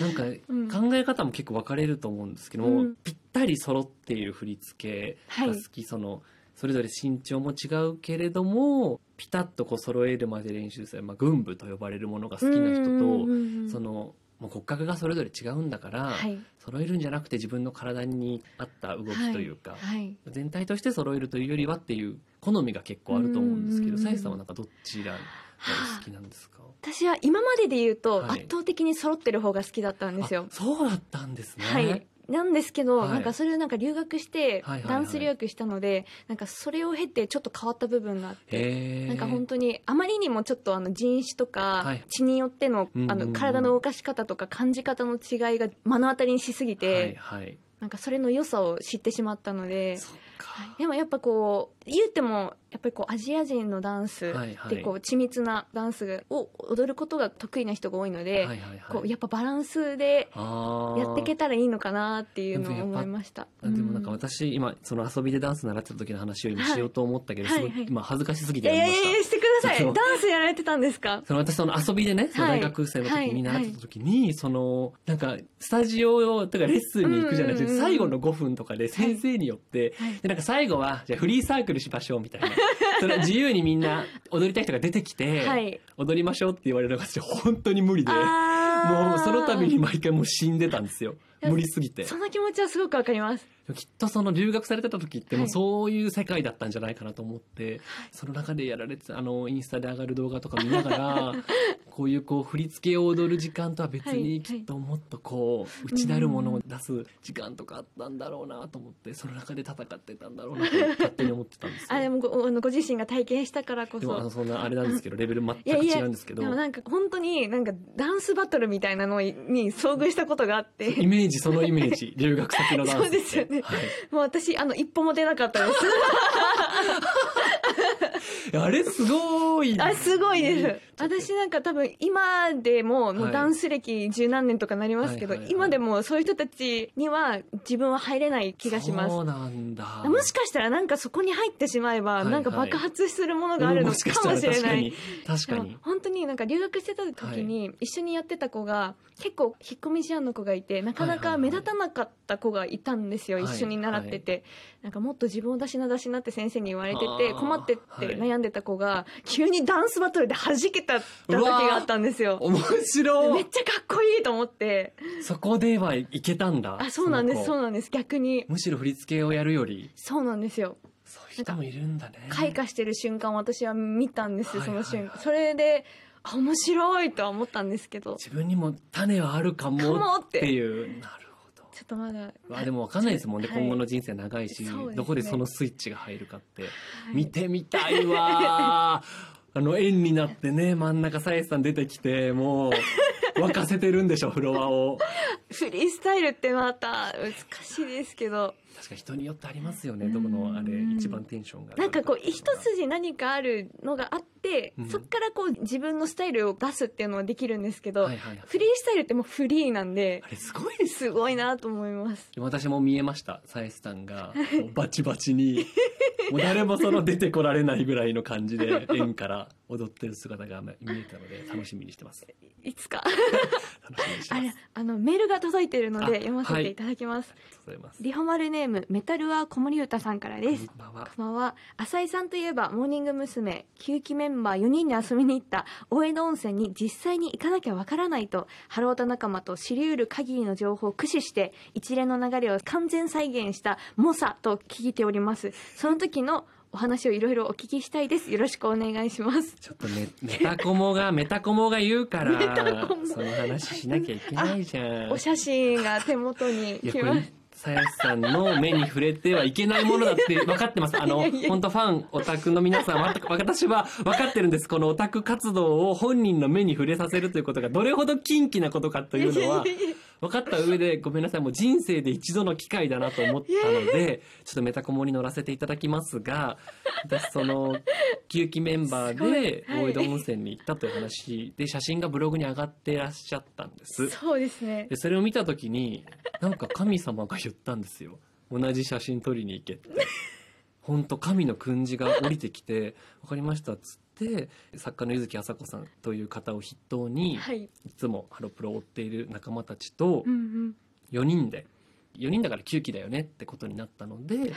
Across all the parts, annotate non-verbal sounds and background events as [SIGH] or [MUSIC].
なんかうん。考え方も結構分かれると思うんですけども、うん。ぴったり揃っている振り付けが好き、そのそれぞれ身長も違うけれどもピタッとこう揃えるまで練習する、まあ、軍部と呼ばれるものが好きな人と、そのもう骨格がそれぞれ違うんだから、はい。揃えるんじゃなくて自分の体に合った動きというか、はい。全体として揃えるというよりはっていう好みが結構あると思うんですけど、さゆさんはなんかどちら好きなんですか？私は今までで言うとはい圧倒的に揃ってる方が好きだったんですよあ。そうだったんですね。はい。なんですけど、はいなんかそれをなんか留学してはいはいはいダンス留学したので、なんかそれを経てちょっと変わった部分があって。なんか本当にあまりにもちょっとあの人種とかはい血によってのうんうんうんあの体の動かし方とか感じ方の違いが目の当たりにしすぎはいてはい。なんかそれの良さを知ってしまったので。でもやっぱこう言うてもやっぱりこうアジア人のダンスはいはい。でこう緻密なダンスを踊ることが得意な人が多いので。こうやっぱバランスでやっていけたらいいのかなっていうのを思いました。あでもなんかうん。私今その遊びでダンス習ってた時の話を今はいしようと思ったけど、はいすごいはい。今恥ずかしすぎてやめました。やいやしてください。ダンスやられてたんですか？[LAUGHS] その私その遊びでね、そのはい大学生の時に習ってた時に、そのなんかスタジオとかレッスンに行くじゃないですか、最後の5分とかで先生によって、はい。でなんか最後はじゃあフリーサークルしましょうみたいな。[LAUGHS] それは自由にみんな踊りたい人が出てきて、はい。踊りましょうって言われるのが私本当に無理でもうその度に毎回もう死んでたんですよ。無理すぎて。その気持ちはすごくわかります。きっとその留学されてた時ってもうはいそういう世界だったんじゃないかなと思って、その中でやられてたあのインスタで上がる動画とか見ながら [LAUGHS] こういうこう振り付けを踊る時間とは別はいにきっともっとこう内なるものを出す時間とかあったんだろうなと思ってその中で戦ってたんだろうなと勝手に思ってたんですよ。[LAUGHS] あでもごあのご自身が体験したからこでもあのそ。そんなあれなんですけど [LAUGHS] レベル全くいやいや違うんですけどでもなんか本当になんかダンスバトルみたいなのに遭遇したことがあって。イメージそのイメージ [LAUGHS] 留学先のダンスそうですよねはいもう私あの一歩も出なかったです。いやあれすごいあすごいです。私なんか多分今でももはい。うダンス歴十何年とかなりますけど、はいはいはい。今でもそういう人たちには自分は入れない気がします。そうなんだ。もしかしたらなんかそこに入ってしまえば、はいはい。なんか爆発するものがあるのかもしれない。ら確かに確かでもに本当になんか留学してた時に一緒にやってた子が結構引っ込み思案の子がいてなかなか目立たなかった子がいたんですよ、はい。一緒に習ってて、なんかもっと自分を出しな出しなって先生に言われてて困ってってはい。悩んでた子が急にダンスバトルで弾けた時があったんですよ。面白い。めっちゃかっこいいと思って。そこではいけたんだあそうなんですそうなんです。逆に。むしろ振り付けをやるより。そうなんですよ。そういう人もいるんだね。開花してる瞬間を私は見たんですよ、はいその瞬はい。はい間。それであ面白いとは思ったんですけど。自分にも種はあるかもっていう。なるょっとまだあでも分かんないですもんね、はい。今後の人生長いし、ね。どこでそのスイッチが入るかって、はい。見てみたいわー。[LAUGHS] あの円になってね真ん中さえさん出てきてもう沸かせてるんでしょフロアを。フリースタイルってまた難しいですけど。確か人によってありますよねどこのあれうん。一番テンションがなんかこう一筋何かあるのがあっそっからこう自分のスタイルを出すっていうのはできるんですけど、はいはいはい。フリースタイルってもうフリーなんであれすごいですすごいなと思います。私も見えましたさえさんが。[LAUGHS] バチバチに。もう誰もその出てこられないぐらいの感じで円から踊ってる姿が見えたので楽しみにしてます。[LAUGHS] いつか。楽 [LAUGHS] します。あのメールが届いているのあで読ませていただきます、ありがとうございます。リホマルネームメタルは子守歌さんからです。こんばんは。こんばんは。浅井さんといえばモーニング娘。9期メンバー4人で遊びに行った。大江戸温泉に実際に行かなきゃわからないとハロータ仲間と知り得る限りの情報を駆使して一連の流れを完全再現した猛者と聞いております。その時のお話をいろいろお聞きしたいです。よろしくお願いします。ちょっとメメタコモがメタコモが言うかメタらコモ。その話しなきゃいけないじゃん。お写真が手元に来ますさやさんの目に触れてはいけないものだって分かってます。あの本当ファン、オタクの皆さん、私は分かってるんです。このオタク活動を本人の目に触れさせるということがどれほど禁忌なことかというのは、分かった上でごめんなさい。もう人生で一度の機会だなと思ったので、[LAUGHS] ちょっとメタコモに乗らせていただきますが、私その、9期メンバーで [LAUGHS] 大江戸温泉に行ったという話で、写真がブログに上がってらっしゃったんです。そうですねでそれを見た時になんか神様が言ったんですよ同じ写真撮りに行けって本当神の訓示が降りてきて「[LAUGHS] 分かりました」っつって作家の柚木麻子さんという方を筆頭に、はい。いつもハロプロを追っている仲間たちとうんうん。4人で4人だから9期だよねってことになったので、はい。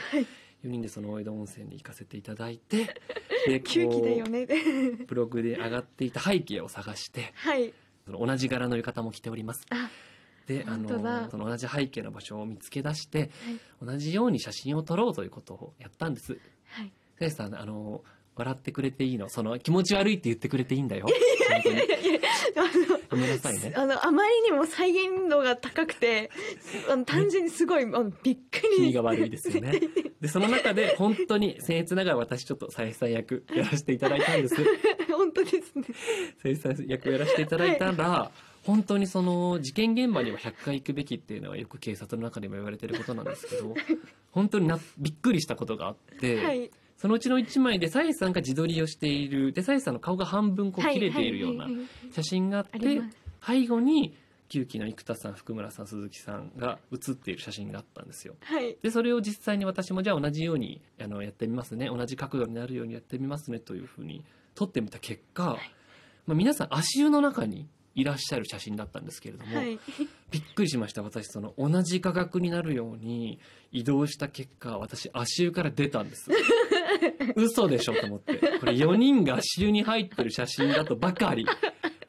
4人でその大江戸温泉に行かせていただいてで [LAUGHS] こ9期だようね。ブログで上がっていた背景を探してはい。その同じ柄の浴衣も着ております。あであのその同じ背景の場所を見つけ出してはい同じように写真を撮ろうということをやったんです。はいせいさんあの笑ってくれていいの？その気持ち悪いって言ってくれていいんだよ。本当にごめんなさいね。あのあまりにも再現度が高くてあの単純にすごいあのびっくり気味が悪いですよね。[LAUGHS] でその中で本当に僭越ながら私ちょっと佐伯さん役やらせていただいたんです。[LAUGHS] 本当ですね [LAUGHS] 佐伯さん役をやらせていただいたら、本当にその事件現場には100回行くべきっていうのはよく警察の中でも言われてることなんですけど [LAUGHS] 本当になびっくりしたことがあって、はい。そのうちの1枚で佐伯さんが自撮りをしているで佐伯さんの顔が半分こう切れているような写真があって背後に旧期の生田さん福村さん鈴木さんが写っている写真があったんですよ。はい。でそれを実際に私もじゃあ同じようにあのやってみますね。同じ角度になるようにやってみますねというふうに撮ってみた結果、まあ、皆さん足湯の中にいらっしゃる写真だったんですけれども、はい。びっくりしました。私その同じ画角になるように移動した結果私足湯から出たんです。[LAUGHS] 嘘でしょと思って。これ4人が足湯に入ってる写真だとばかり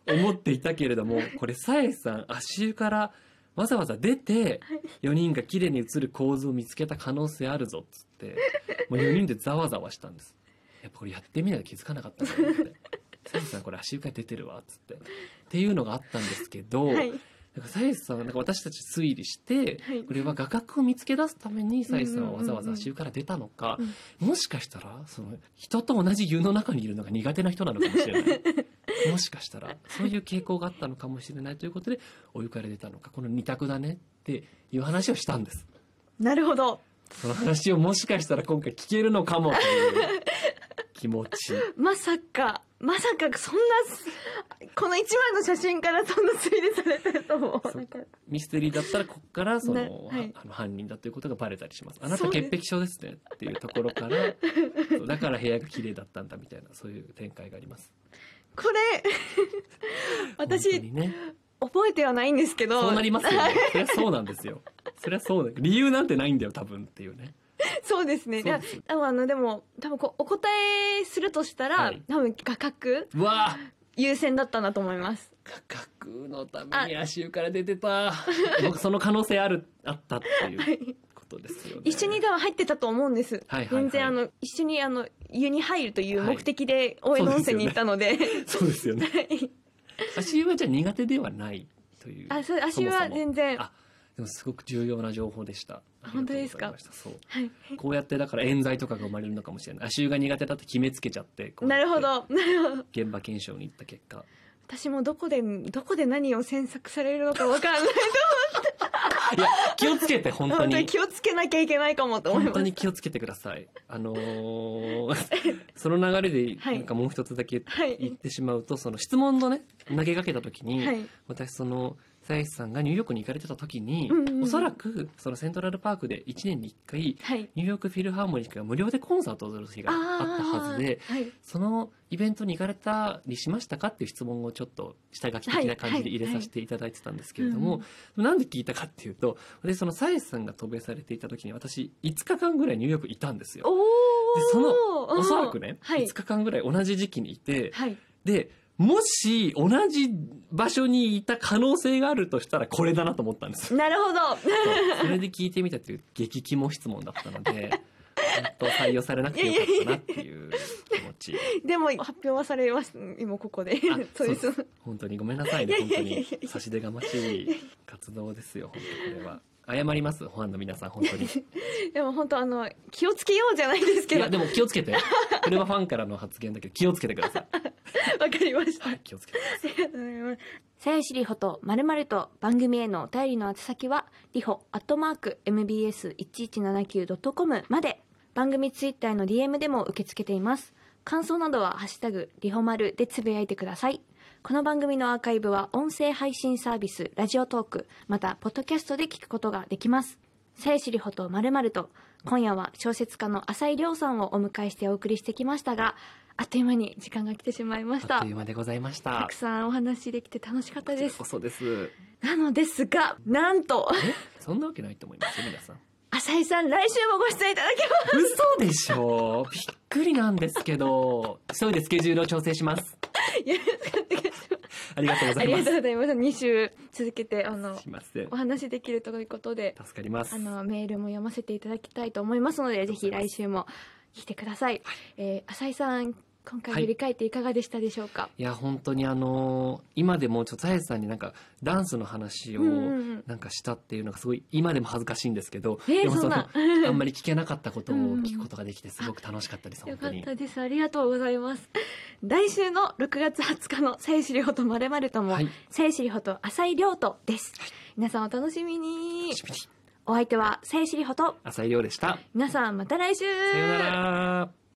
思っていたけれどもこれさえさん足湯からわざわざ出て4人が綺麗に写る構図を見つけた可能性あるぞっつってもう4人でざわざわしたんです。やっぱこれやってみないと気づかなかったなって「さえさんこれ足湯から出てるわ」っつって。っていうのがあったんですけど、はい。なんかサイさんはなんか私たち推理して、はい。これは画角を見つけ出すためにサイさんはわざわざ足湯から出たのか、もしかしたらその人と同じ湯の中にいるのが苦手な人なのかもしれない。[LAUGHS] もしかしたらそういう傾向があったのかもしれないということでお湯から出たのかこの二択だねっていう話をしたんです。なるほど。その話をもしかしたら今回聞けるのかもという気持ち。[LAUGHS] まさかまさかそんなこの一枚の写真からそんな推理されてると思そう。ミステリーだったらここからその、ねはい。あの犯人だということがバレたりします。あなた潔癖症ですねっていうところから [LAUGHS] だから部屋が綺麗だったんだみたいなそういう展開があります。これ [LAUGHS] 私にね。覚えてはないんですけど。そうなりますよね。そりゃそうなんですよ。そりゃそうだ。理由なんてないんだよ多分っていうね [LAUGHS] そうですね。多分あのでも多分こうお答えするとしたら、はい。多分画角うわ。優先だったなと思います。画角のために足湯から出てた。僕その可能性あるあったっていう [LAUGHS] ことですよね。一緒に多分入ってたと思うんです、はいはいはい。全然あの一緒にあの湯に入るというはい目的で大江戸温泉に行ったので,、[LAUGHS] そうですよね。はい。足湯はじゃあ苦手ではないという。あそう足はそもそも。全然あでもすごく重要な情報でした。本当ですか？ありがとうはい。こうやってだから冤罪とかが生まれるのかもしれない。足湯が苦手だって決めつけちゃってってるほど。なるほど。現場検証に行った結果。私もどこでどこで何を詮索されるのかわからない。[LAUGHS] いや気をつけて本当本当にに気をつけなきゃいけないかもと思い本当ますに気をつけてください。あのー [LAUGHS] その流れではい。なんかもう一つだけはい言ってしまうと、その質問のね投げかけた時に、はい。私その佐伯さんがニューヨークに行かれてた時に、うんうんうん。おそらくそのセントラルパークで1年に1回はい。ニューヨークフィルハーモニックが無料でコンサートをする日があったはずではい。そのイベントに行かれたりしましたかっていう質問をちょっと下書き的な感じで入れさせていただいてたんですけれども、なんで聞いたかっていうとでそのサイさんが渡米されていた時に私5日間ぐらいニューヨークいたんですよ。でそのおそらくね、はい。5日間ぐらい同じ時期にいてはい。でもし同じ場所にいた可能性があるとしたらこれだなと思ったんです。よ。なるほど。それで聞いてみたという激肝質問だったので本当採用されなくてよかったなっていう気持ち。でも発表はされます。今ここで。あそうです。本当にごめんなさいね。本当に差し出がましい活動ですよ。本当これは謝りますファンの皆さん本当に。い [LAUGHS] でも本当あの気をつけようじゃないですけど。わやでも気をつけて。これはファンからの発言だけど気をつけてください。[LAUGHS] かりました。はい気をつけてありがとうございます。さやしりほとまるまると番組へのお便りの宛先はりほアットマーク mbs 一一七九ドットコムまで番組ツイッターの DM でも受け付けています。感想などはハッシュタグりほまるでつぶやいてください。[LAUGHS] この番組のアーカイブは音声配信サービスラジオトークまたポッドキャストで聞くことができます。さやしりほとまるまると今夜は小説家の浅井亮さんをお迎えしてお送りしてきましたがあっという間に時間が来てしまいました。あっという間でございました。たくさんお話できて楽しかったです。そです。なのですがなんとえ？そんなわけないと思いますよ皆さん浅井さん来週もご出演いただきます。嘘でしょ。びっくりなんですけど。急いでスケジュールを調整します。よろしくお願いします。ありがとうござありがいますとうございます。2週続けてあのお話できるということで助かります。あのメールも読ませていただきたいと思いますのでぜひ来週も来てください、えー浅井さん今回振り返っていかがでしたでしょうか、いや本当にあの今でもちょっとさやさんになんかダンスの話をうんうんうん。なんかしたっていうのがすごい今でも恥ずかしいんですけど、えーでもそんな。あんまり聞けなかったことを [LAUGHS] 聞くことができてすごく楽しかったですよかったです。ありがとうございます。来週の6月20日の「さゆしりほとまるまるとも」はい。さゆしりほと浅井亮とです、皆さんお楽しみに。お相手はさゆしりほと。浅井亮でした。皆さんまた来週。さようなら